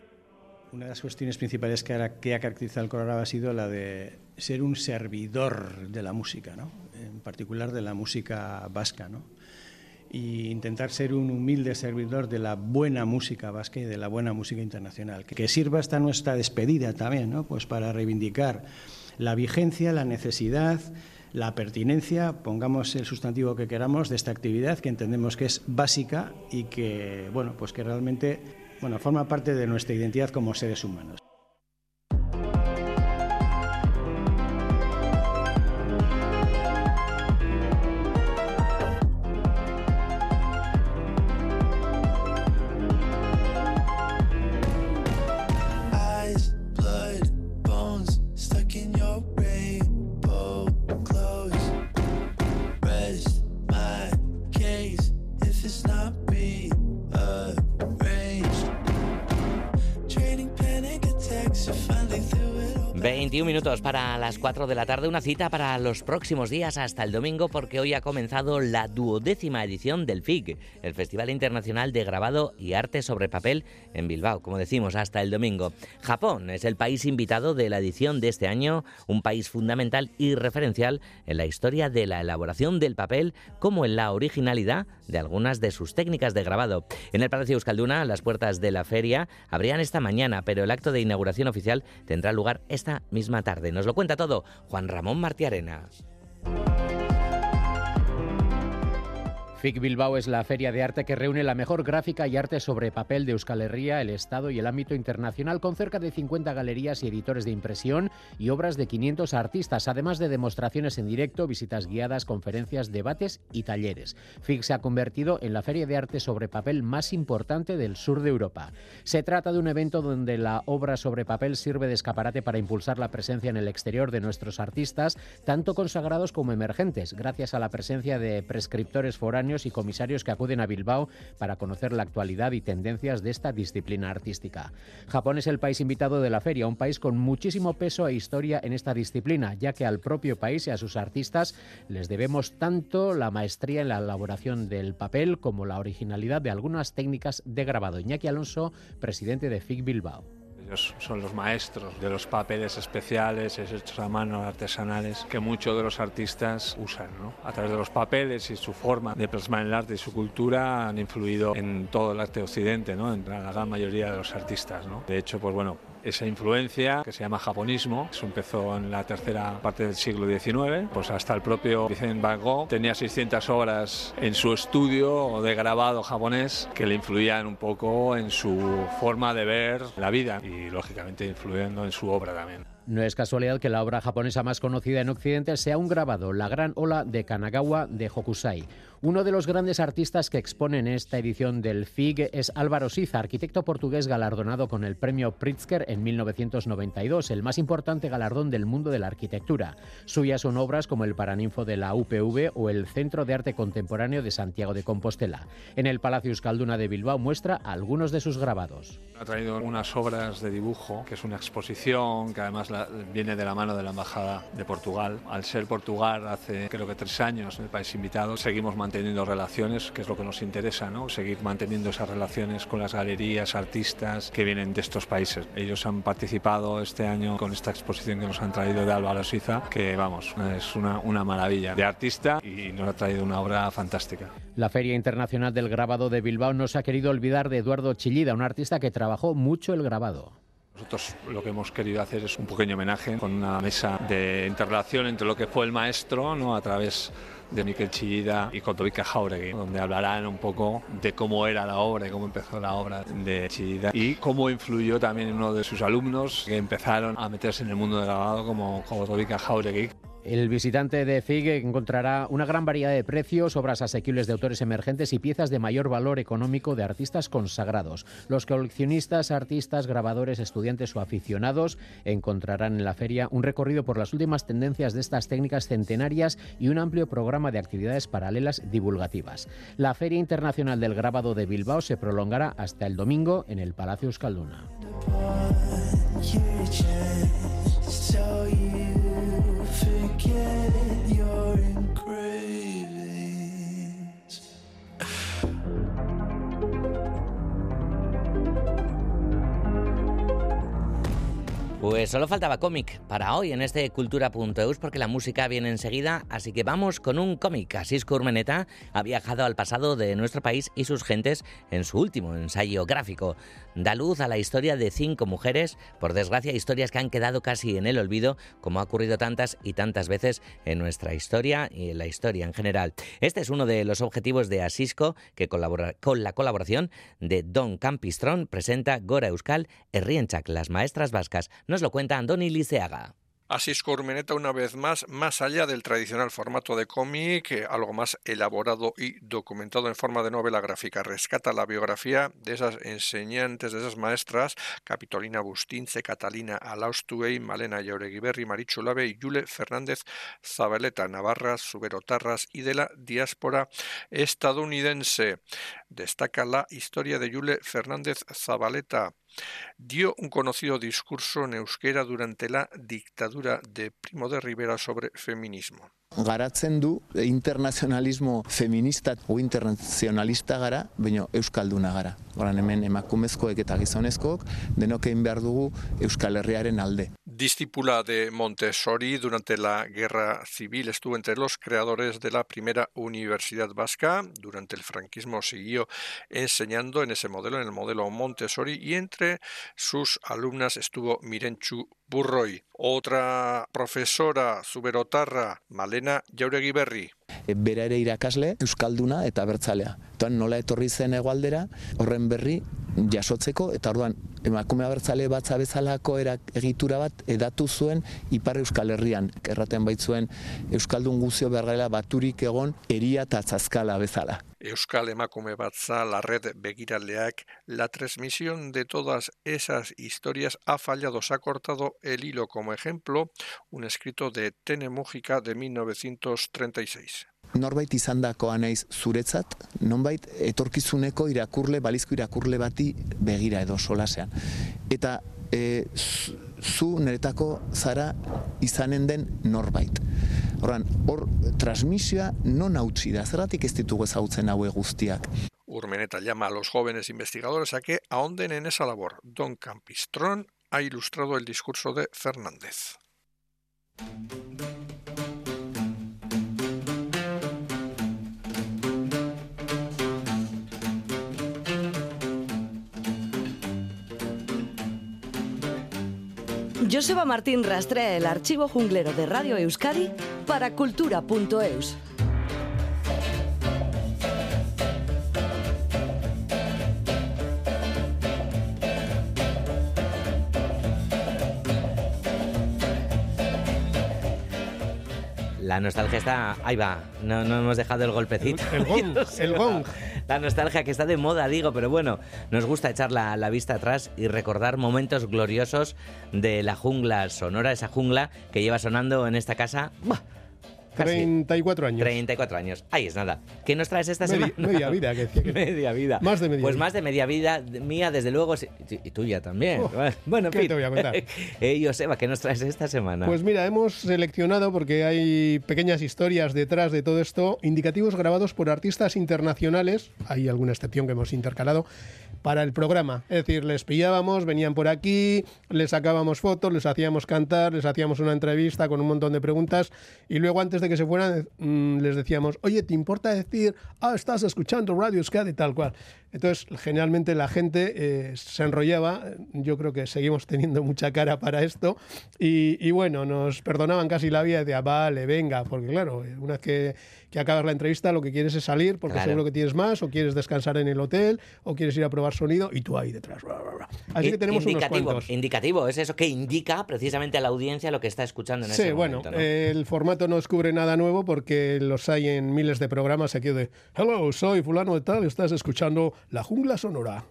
Una de las cuestiones principales que ha, caracterizado al Colorado ha sido la de ser un servidor de la música, ¿no? en particular de la música vasca. ¿no? Y intentar ser un humilde servidor de la buena música vasca y de la buena música internacional. Que, sirva esta nuestra despedida también ¿no? pues para reivindicar la vigencia, la necesidad, la pertinencia, pongamos el sustantivo que queramos, de esta actividad que entendemos que es básica y que, bueno, pues que realmente bueno, forma parte de nuestra identidad como seres humanos. So finally 21 minutos para las 4 de la tarde, una cita para los próximos días hasta el domingo porque hoy ha comenzado la duodécima edición del FIG, el Festival Internacional de Grabado y Arte sobre Papel en Bilbao, como decimos, hasta el domingo. Japón es el país invitado de la edición de este año, un país fundamental y referencial en la historia de la elaboración del papel como en la originalidad de algunas de sus técnicas de grabado. En el Palacio Euskalduna, las puertas de la feria abrían esta mañana, pero el acto de inauguración oficial tendrá lugar esta misma tarde. Nos lo cuenta todo Juan Ramón Martiarena. FIC Bilbao es la feria de arte que reúne la mejor gráfica y arte sobre papel de Euskal Herria, el Estado y el ámbito internacional, con cerca de 50 galerías y editores de impresión y obras de 500 artistas, además de demostraciones en directo, visitas guiadas, conferencias, debates y talleres. FIC se ha convertido en la feria de arte sobre papel más importante del sur de Europa. Se trata de un evento donde la obra sobre papel sirve de escaparate para impulsar la presencia en el exterior de nuestros artistas, tanto consagrados como emergentes, gracias a la presencia de prescriptores foráneos y comisarios que acuden a Bilbao para conocer la actualidad y tendencias de esta disciplina artística. Japón es el país invitado de la feria, un país con muchísimo peso e historia en esta disciplina, ya que al propio país y a sus artistas les debemos tanto la maestría en la elaboración del papel como la originalidad de algunas técnicas de grabado. Iñaki Alonso, presidente de FIC Bilbao. Ellos son los maestros de los papeles especiales, hechos a mano, artesanales, que muchos de los artistas usan. ¿no? A través de los papeles y su forma de plasmar el arte y su cultura han influido en todo el arte occidente, ¿no? en la gran mayoría de los artistas. ¿no? De hecho, pues bueno, esa influencia que se llama japonismo. Eso empezó en la tercera parte del siglo XIX, pues hasta el propio Vincent Van Gogh tenía 600 obras en su estudio de grabado japonés que le influían un poco en su forma de ver la vida y lógicamente influyendo en su obra también. No es casualidad que la obra japonesa más conocida en Occidente sea un grabado, La Gran Ola de Kanagawa de Hokusai. Uno de los grandes artistas que exponen esta edición del FIG es Álvaro Siza, arquitecto portugués galardonado con el premio Pritzker en 1992, el más importante galardón del mundo de la arquitectura. Suyas son obras como el Paraninfo de la UPV o el Centro de Arte Contemporáneo de Santiago de Compostela. En el Palacio Euskalduna de Bilbao muestra algunos de sus grabados. Ha traído unas obras de dibujo, que es una exposición que además viene de la mano de la Embajada de Portugal. Al ser Portugal hace creo que tres años el país invitado, seguimos manteniendo relaciones, que es lo que nos interesa, ¿no? seguir manteniendo esas relaciones con las galerías, artistas que vienen de estos países. Ellos han participado este año con esta exposición que nos han traído de Álvaro Siza, que vamos, es una, una maravilla de artista y nos ha traído una obra fantástica. La Feria Internacional del Grabado de Bilbao no se ha querido olvidar de Eduardo Chillida, un artista que trabajó mucho el grabado. Nosotros lo que hemos querido hacer es un pequeño homenaje con una mesa de interrelación entre lo que fue el maestro ¿no? a través de Miquel Chillida y Kotovica Jauregui, donde hablarán un poco de cómo era la obra y cómo empezó la obra de Chillida y cómo influyó también uno de sus alumnos que empezaron a meterse en el mundo del grabado como Kotovica Jauregui. El visitante de FIG encontrará una gran variedad de precios, obras asequibles de autores emergentes y piezas de mayor valor económico de artistas consagrados. Los coleccionistas, artistas, grabadores, estudiantes o aficionados encontrarán en la feria un recorrido por las últimas tendencias de estas técnicas centenarias y un amplio programa de actividades paralelas divulgativas. La Feria Internacional del Grabado de Bilbao se prolongará hasta el domingo en el Palacio Euskalduna. forget you're in grave. Pues solo faltaba cómic para hoy en este cultura.eus porque la música viene enseguida, así que vamos con un cómic. Asisco Urmeneta ha viajado al pasado de nuestro país y sus gentes en su último ensayo gráfico. Da luz a la historia de cinco mujeres, por desgracia historias que han quedado casi en el olvido, como ha ocurrido tantas y tantas veces en nuestra historia y en la historia en general. Este es uno de los objetivos de Asisco, que colabora con la colaboración de Don Campistrón presenta Gora Euskal, Herrienchak, las maestras vascas. Nos lo cuenta Andoni Liceaga. Así es Urmeneta una vez más, más allá del tradicional formato de cómic, eh, algo más elaborado y documentado en forma de novela gráfica. Rescata la biografía de esas enseñantes, de esas maestras, Capitolina Bustince, Catalina Alaustuey, Malena Yaureguiberri, Marichu Lave y Yule Fernández Zabaleta, Navarra, Suberotarras y de la diáspora estadounidense. Destaca la historia de Yule Fernández Zabaleta dio un conocido discurso en euskera durante la dictadura de Primo de Rivera sobre feminismo. garatzen du internazionalismo feminista o internazionalista gara, baina euskalduna gara. Horan hemen emakumezkoek eta gizonezkoek denok egin behar dugu Euskal Herriaren alde. Discípula de Montessori durante la Guerra Civil, estuvo entre los creadores de la primera universidad vasca. Durante el franquismo siguió enseñando en ese modelo, en el modelo Montessori, y entre sus alumnas estuvo Mirenchu Burroy. Otra profesora zuberotarra, Malena Jauregui Berri. Bera ere irakasle, Euskalduna eta bertzalea. Toan nola etorri zen egualdera, horren berri jasotzeko, eta orduan emakume abertzale batza bezalako erak, egitura bat edatu zuen Ipar Euskal Herrian. Erraten baitzuen Euskaldun guzio bergela baturik egon eria eta tzazkala bezala. Euskal Emakume Batza, la red Begiraleak, la transmisión de todas esas historias ha fallado. Se ha cortado el hilo como ejemplo, un escrito de Tene Mújica de 1936. Norbait izandakoa naiz zuretzat, nonbait etorkizuneko irakurle, balizko irakurle bati begira edo solasean. Eta e, zu niretako zara izanen den norbait. Horran, hor transmisioa non hautsi da, zerratik ez ditugu ezagutzen haue guztiak. Urmeneta llama a los jóvenes investigadores a que ahonden en esa labor. Don Campistrón ha ilustrado el discurso de Fernández. Joseba Martín rastrea el archivo junglero de Radio Euskadi para cultura.eus. La nostalgia está. Ahí va, no, no hemos dejado el golpecito. El, [laughs] el gong, el gong. La nostalgia que está de moda, digo, pero bueno, nos gusta echar la, la, vista atrás y recordar momentos gloriosos de la jungla sonora, esa jungla que lleva sonando en esta casa. ¡buah! Casi. 34 años. 34 años. Ahí es nada. ¿Qué nos traes esta media, semana? Media vida, que decía que [laughs] Media vida. Más de media Pues vida. más de media vida mía, desde luego, y tuya también. Oh, bueno, en ¿qué fin. te voy a contar? [laughs] eh, Joseba, ¿qué nos traes esta semana? Pues mira, hemos seleccionado, porque hay pequeñas historias detrás de todo esto, indicativos grabados por artistas internacionales, hay alguna excepción que hemos intercalado, para el programa. Es decir, les pillábamos, venían por aquí, les sacábamos fotos, les hacíamos cantar, les hacíamos una entrevista con un montón de preguntas y luego antes de que se fueran mmm, les decíamos, oye, ¿te importa decir, ah, estás escuchando Radio Euskadi tal cual? Entonces, generalmente la gente eh, se enrollaba, yo creo que seguimos [laughs] teniendo mucha cara para esto y, y bueno, nos perdonaban casi la vida y decía, vale, venga, porque claro, una vez que, que acabas la entrevista lo que quieres es salir porque Claro. seguro que tienes más o quieres descansar en el hotel o quieres ir a probar sonido y tú ahí detrás. bla, bla, bla. Así que tenemos unos indicativo, cuantos. indicativo, es eso que indica precisamente a la audiencia lo que está escuchando en Sí, ese bueno, momento. ¿no? eh, el formato no descubre nada nuevo porque los hay en miles de programas aquí de Hello, soy fulano de tal, estás escuchando La Jungla Sonora.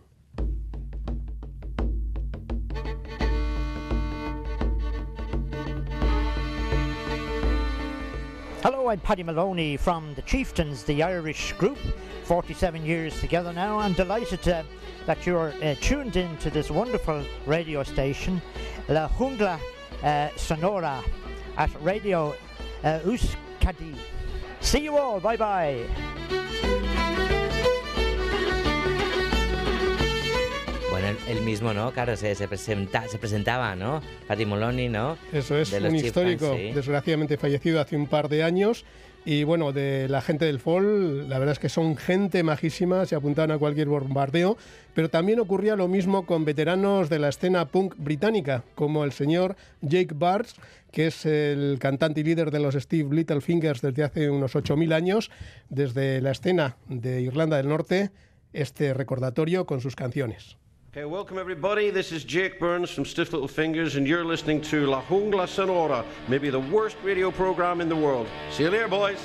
Hello, I'm Paddy Maloney from the Chieftains, the Irish group. 47 years together now. I'm delighted uh, that you're uh, tuned in to this wonderful radio station, La Jungla uh, Sonora, at Radio uh, Euskadi. See you all. Bye bye. Él mismo, ¿no? Claro, se, se, presenta, se presentaba, ¿no? Patti Moloney, ¿no? Eso es un histórico, sí. desgraciadamente fallecido hace un par de años. Y bueno, de la gente del FOL, la verdad es que son gente majísima, se apuntaban a cualquier bombardeo, pero también ocurría lo mismo con veteranos de la escena punk británica, como el señor Jake Barnes, que es el cantante y líder de los Steve Littlefingers desde hace unos 8.000 años, desde la escena de Irlanda del Norte, este recordatorio con sus canciones. Okay, welcome everybody. This is Jake Burns from Stiff Little Fingers, and you're listening to La Jungla Sonora, maybe the worst radio program in the world. See you later, boys.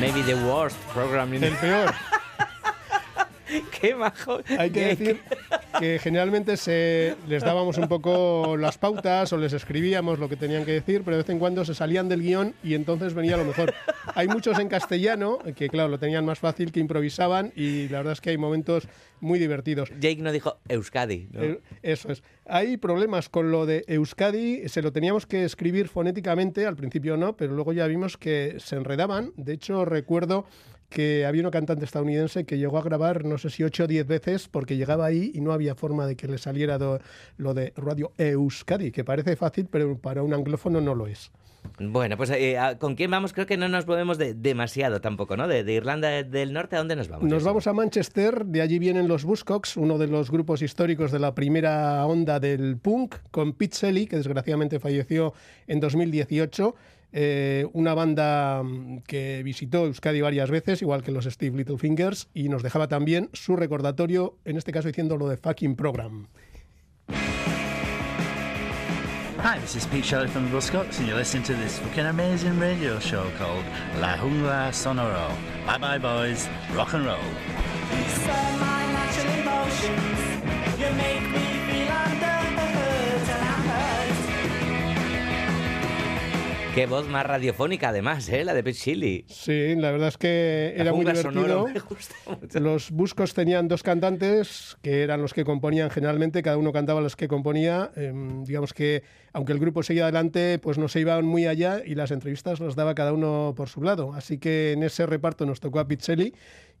Maybe the worst program in the peor. [laughs] Qué majo. Hay que decir que generalmente se les dábamos un poco las pautas o les escribíamos lo que tenían que decir, pero de vez en cuando se salían del guion y entonces venía lo mejor. Hay muchos en castellano que, claro, lo tenían más fácil, que improvisaban y la verdad es que hay momentos muy divertidos. Jake no dijo Euskadi. ¿no? Eh, Eso es. Hay problemas con lo de Euskadi, se lo teníamos que escribir fonéticamente, al principio no, pero luego ya vimos que se enredaban. De hecho, recuerdo que había una cantante estadounidense que llegó a grabar no sé si 8 o 10 veces porque llegaba ahí y no había forma de que le saliera do- lo de Radio Euskadi, que parece fácil, pero para un anglófono no lo es. Bueno, pues eh, ¿a- ¿con quién vamos? Creo que no nos movemos de- demasiado tampoco, ¿no? De, de Irlanda del Norte, ¿a dónde nos vamos? Nos vamos a Manchester, de allí vienen los Buzzcocks, uno de los grupos históricos de la primera onda del punk, con Pete Shelley, que desgraciadamente falleció en 2018. Eh, una banda mm, que visitó Euskadi varias veces, igual que los Steve Littlefingers, y nos dejaba también su recordatorio, en este caso diciendo lo de fucking program. Hi, this is Pete Shelley from the Buzzcocks, and you're listening to this fucking amazing radio show called La Jungla Sonoro. Bye bye, boys. Rock and roll. Qué voz más radiofónica, además, ¿eh? La de Shelley. Sí, la verdad es que La era muy divertido. sonoro me gusta mucho. Los Buscos tenían dos cantantes que eran los que componían generalmente, cada uno cantaba los que componía. Em, digamos que, aunque el grupo seguía adelante, pues no se iban muy allá y las entrevistas las daba cada uno por su lado. Así que en ese reparto nos tocó a Pizzeli,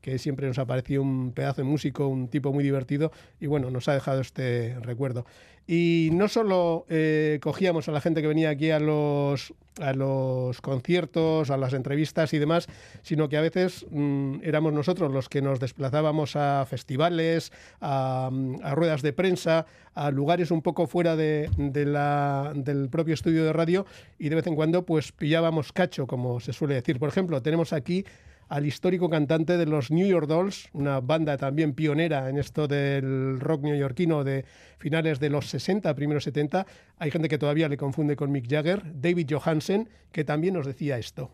que siempre nos ha parecido un pedazo de músico, un tipo muy divertido, y bueno, nos ha dejado este recuerdo. Y no solo eh, cogíamos a la gente que venía aquí a los, a los conciertos, a las entrevistas y demás, sino que a veces mm, éramos nosotros los que nos desplazábamos a festivales, a, mm, a ruedas de prensa, a lugares un poco fuera de, del propio estudio de radio y de vez en cuando pues pillábamos cacho, como se suele decir. Por ejemplo, tenemos aquí al histórico cantante de los New York Dolls, una banda también pionera en esto del rock neoyorquino de finales de los 60, primeros 70. Hay gente que todavía le confunde con Mick Jagger, David Johansen, que también nos decía esto.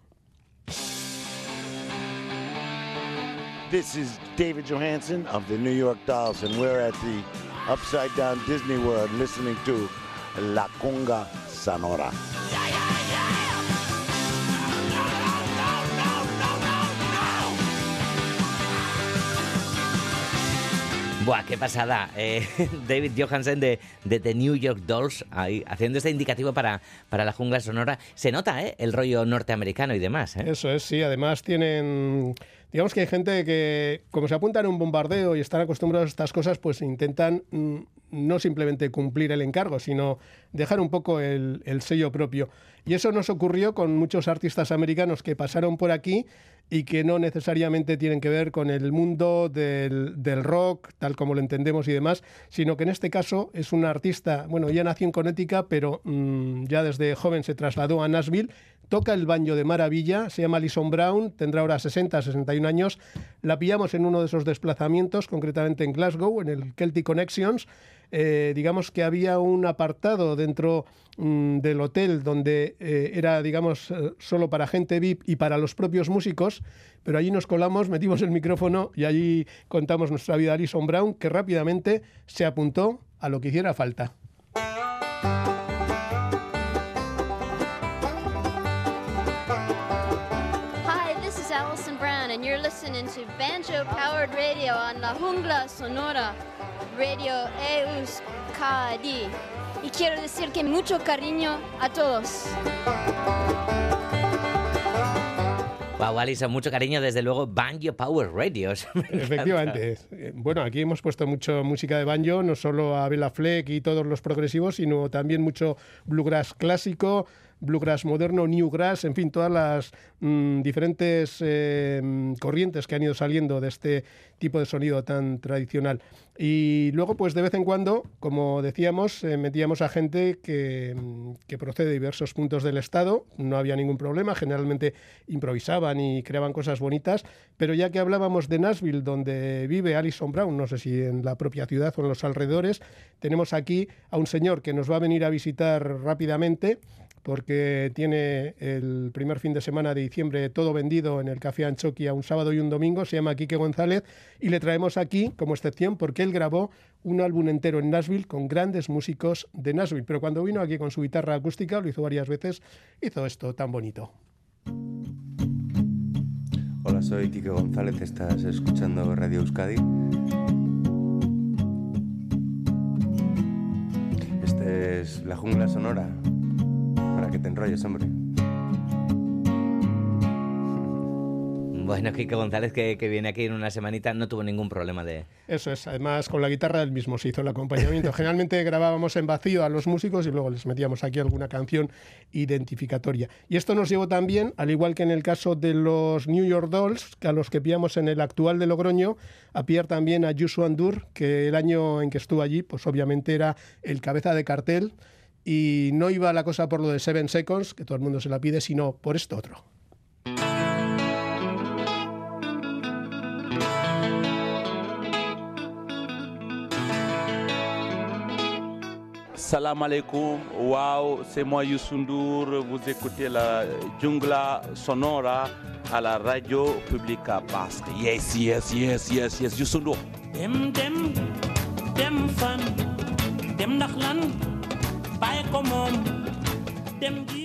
This is David Johansen of the New York Dolls, and we're at the Upside Down Disney World listening to La Conga Sonora. Buah, qué pasada. Eh, [laughs] David Johansen de, The New York Dolls, ahí, haciendo este indicativo para, para la jungla sonora. Se nota, ¿eh? El rollo norteamericano y demás, ¿eh? Eso es, sí. Además tienen... Digamos que hay gente que, como se apuntan a un bombardeo y están acostumbrados a estas cosas, pues intentan mm, no simplemente cumplir el encargo, sino dejar un poco el, el sello propio. Y eso nos ocurrió con muchos artistas americanos que pasaron por aquí y que no necesariamente tienen que ver con el mundo del, del rock, tal como lo entendemos y demás, sino que en este caso es un artista, bueno, ya nació en Connecticut, pero mm, ya desde joven se trasladó a Nashville, toca el banjo de maravilla, se llama Alison Brown, tendrá ahora 60, 61 años, la pillamos en uno de esos desplazamientos, concretamente en Glasgow, en el Celtic Connections, eh, digamos que había un apartado dentro mm, del hotel donde eh, era, digamos, eh, solo para gente VIP y para los propios músicos, pero allí nos colamos, [laughs] metimos el micrófono y allí contamos nuestra vida a Alison Brown, que rápidamente se apuntó a lo que hiciera falta. Brown, you're listening to Banjo Powered Radio on La Jungla Sonora, Radio Euskadi. Y quiero decir que mucho cariño a todos. Wow, Alison, mucho cariño, desde luego, Banjo Power Radios. [laughs] Efectivamente. Bueno, aquí hemos puesto mucho música de banjo, no solo a Bela Fleck y todos los progresivos, sino también mucho bluegrass clásico, bluegrass moderno, newgrass, en fin, todas las mm, diferentes eh, corrientes que han ido saliendo de este tipo de sonido tan tradicional. Y luego, pues de vez en cuando, como decíamos, eh, metíamos a gente que, mm, que procede de diversos puntos del Estado, no había ningún problema, generalmente improvisaban y creaban cosas bonitas, pero ya que hablábamos de Nashville, donde vive Alison Brown, no sé si en la propia ciudad o en los alrededores, tenemos aquí a un señor que nos va a venir a visitar rápidamente porque tiene el primer fin de semana de diciembre todo vendido en el Café Anchoquia un sábado y un domingo. Se llama Quique González y le traemos aquí como excepción porque él grabó un álbum entero en Nashville con grandes músicos de Nashville. Pero cuando vino aquí con su guitarra acústica, lo hizo varias veces, hizo esto tan bonito. Hola, soy Quique González, estás escuchando Radio Euskadi. Este es La Jungla Sonora, para que te enrolles, hombre. Bueno, Kike González, que, que, viene aquí en una semanita, no tuvo ningún problema de... Eso es, además con la guitarra él mismo se hizo el acompañamiento. Generalmente [laughs] grabábamos en vacío a los músicos y luego les metíamos aquí alguna canción identificatoria. Y esto nos llevó también, al igual que en el caso de los New York Dolls, a los que pillamos en el actual de Logroño, a pillar también a Yusu Andur, que el año en que estuvo allí, pues obviamente era el cabeza de cartel y no iba la cosa por lo de Seven Seconds, que todo el mundo se la pide, sino por esto otro. Salam alaikum, wow, c'est moi Youssoundour, vous écoutez la Jungla Sonora à la radio Publica Basque. Yes, yes, yes, yes, yes, Youssoundour. Dem, dem, dem fan, dem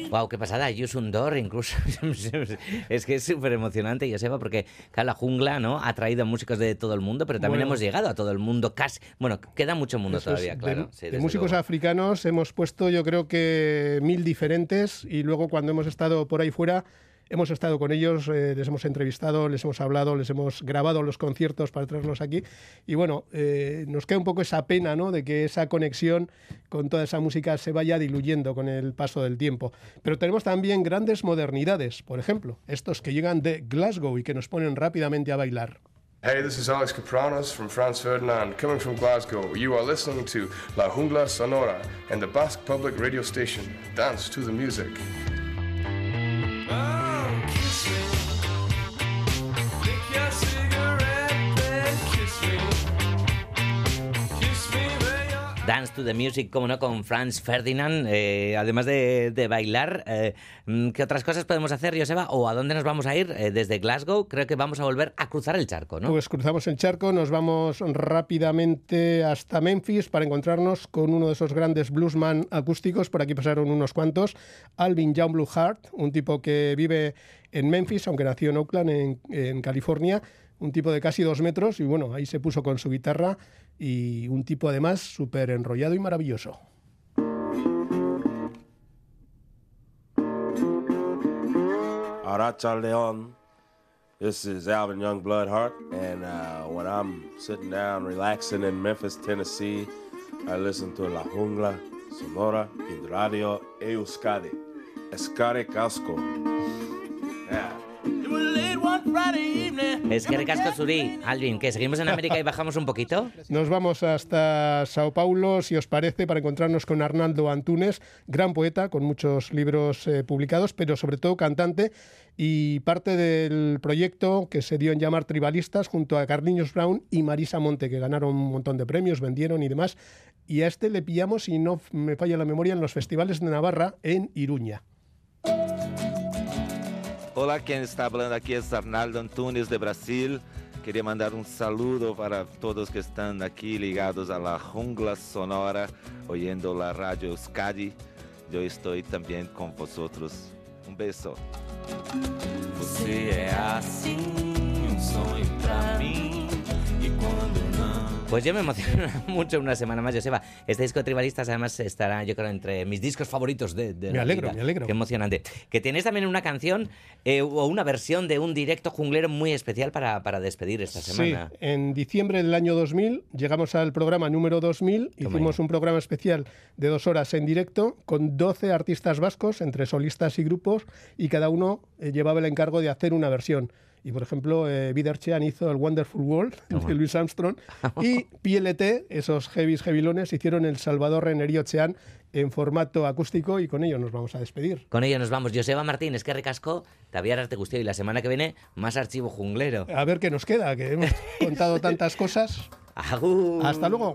Wow, qué pasada, Yusundor, incluso. [laughs] es que es súper emocionante, Joseba, porque claro, la jungla ¿no? ha traído músicos de todo el mundo, pero también Bueno. hemos llegado a todo el mundo casi. Bueno, queda mucho mundo es, todavía, claro. De, sí, músicos luego. africanos hemos puesto yo creo que mil diferentes y luego cuando hemos estado por ahí fuera hemos estado con ellos, eh, les hemos entrevistado, les hemos hablado, les hemos grabado los conciertos para traerlos aquí y bueno, eh, nos queda un poco esa pena ¿no? de que esa conexión con toda esa música se vaya diluyendo con el paso del tiempo. Pero tenemos también grandes modernidades, por ejemplo, estos que llegan de Glasgow y que nos ponen rápidamente a bailar. Hey, this is Alex Capranos from Franz Ferdinand, coming from Glasgow. You are listening to La Jungla Sonora and the Basque Public Radio Station. Dance to the music. Dance to the Music, como no, con Franz Ferdinand. eh, además de, bailar, eh, mm, ¿qué otras cosas podemos hacer, Joseba? ¿O a dónde nos vamos a ir? Eh, desde Glasgow creo que vamos a volver a cruzar el charco, ¿no? Pues cruzamos el charco, nos vamos rápidamente hasta Memphis para encontrarnos con uno de esos grandes bluesman acústicos. Por aquí pasaron unos cuantos. Alvin Young Blue Heart, un tipo que vive en Memphis, aunque nació en Oakland, en, en California. Un tipo de casi dos metros y bueno, ahí se puso con su guitarra y un tipo además súper enrollado y maravilloso. Aracha Leon. This is Alvin Youngblood Hart, and uh, when I'm sitting down relaxing in Memphis, Tennessee, I listen to La Jungla Sonora in Radio Euskadi. Escare Casco. Es que ricasco Suri. Alvin, que seguimos en América y bajamos un poquito. [laughs] Nos vamos hasta Sao Paulo, si os parece, para encontrarnos con Arnaldo Antunes, gran poeta con muchos libros eh, publicados, pero sobre todo cantante y parte del proyecto que se dio en llamar Tribalistas junto a Carliños Brown y Marisa Monte, que ganaron un montón de premios, vendieron y demás. Y a este le pillamos, si no me falla la memoria, en los festivales de Navarra en Iruña. Olá, quem está falando aqui é Arnaldo Antunes de Brasil. Queria mandar um saludo para todos que estão aqui ligados à La Jungla Sonora, oyendo a Rádio Euskadi. Eu estou também com vosotros. Um beijo. Você é assim, um sonho pra mim. E quando. Pues yo me emociono [laughs] mucho una semana más, Joseba. Este disco de Tribalistas además estará, yo creo, entre mis discos favoritos de, de Me alegro, vida. me alegro. Qué emocionante. Que tienes también una canción eh, o una versión de un directo junglero muy especial para, para despedir esta semana. Sí, en diciembre del año 2000 llegamos al programa número 2000, Toma hicimos un programa especial de dos horas en directo con 12 artistas vascos, entre solistas y grupos, y cada uno eh, llevaba el encargo de hacer una versión. Y por ejemplo, eh, Biderchean hizo el Wonderful World [laughs] de Louis Armstrong y [laughs] PLT, esos heavies heavilones, hicieron el Salvador Renerio Chean en formato acústico y con ello nos vamos a despedir. Con ello nos vamos. Joseba Martínez, que recasco, Taviar Arte Gustio y la semana que viene más archivo junglero. A ver qué nos queda, que hemos contado tantas cosas. [laughs] Agur. Hasta luego.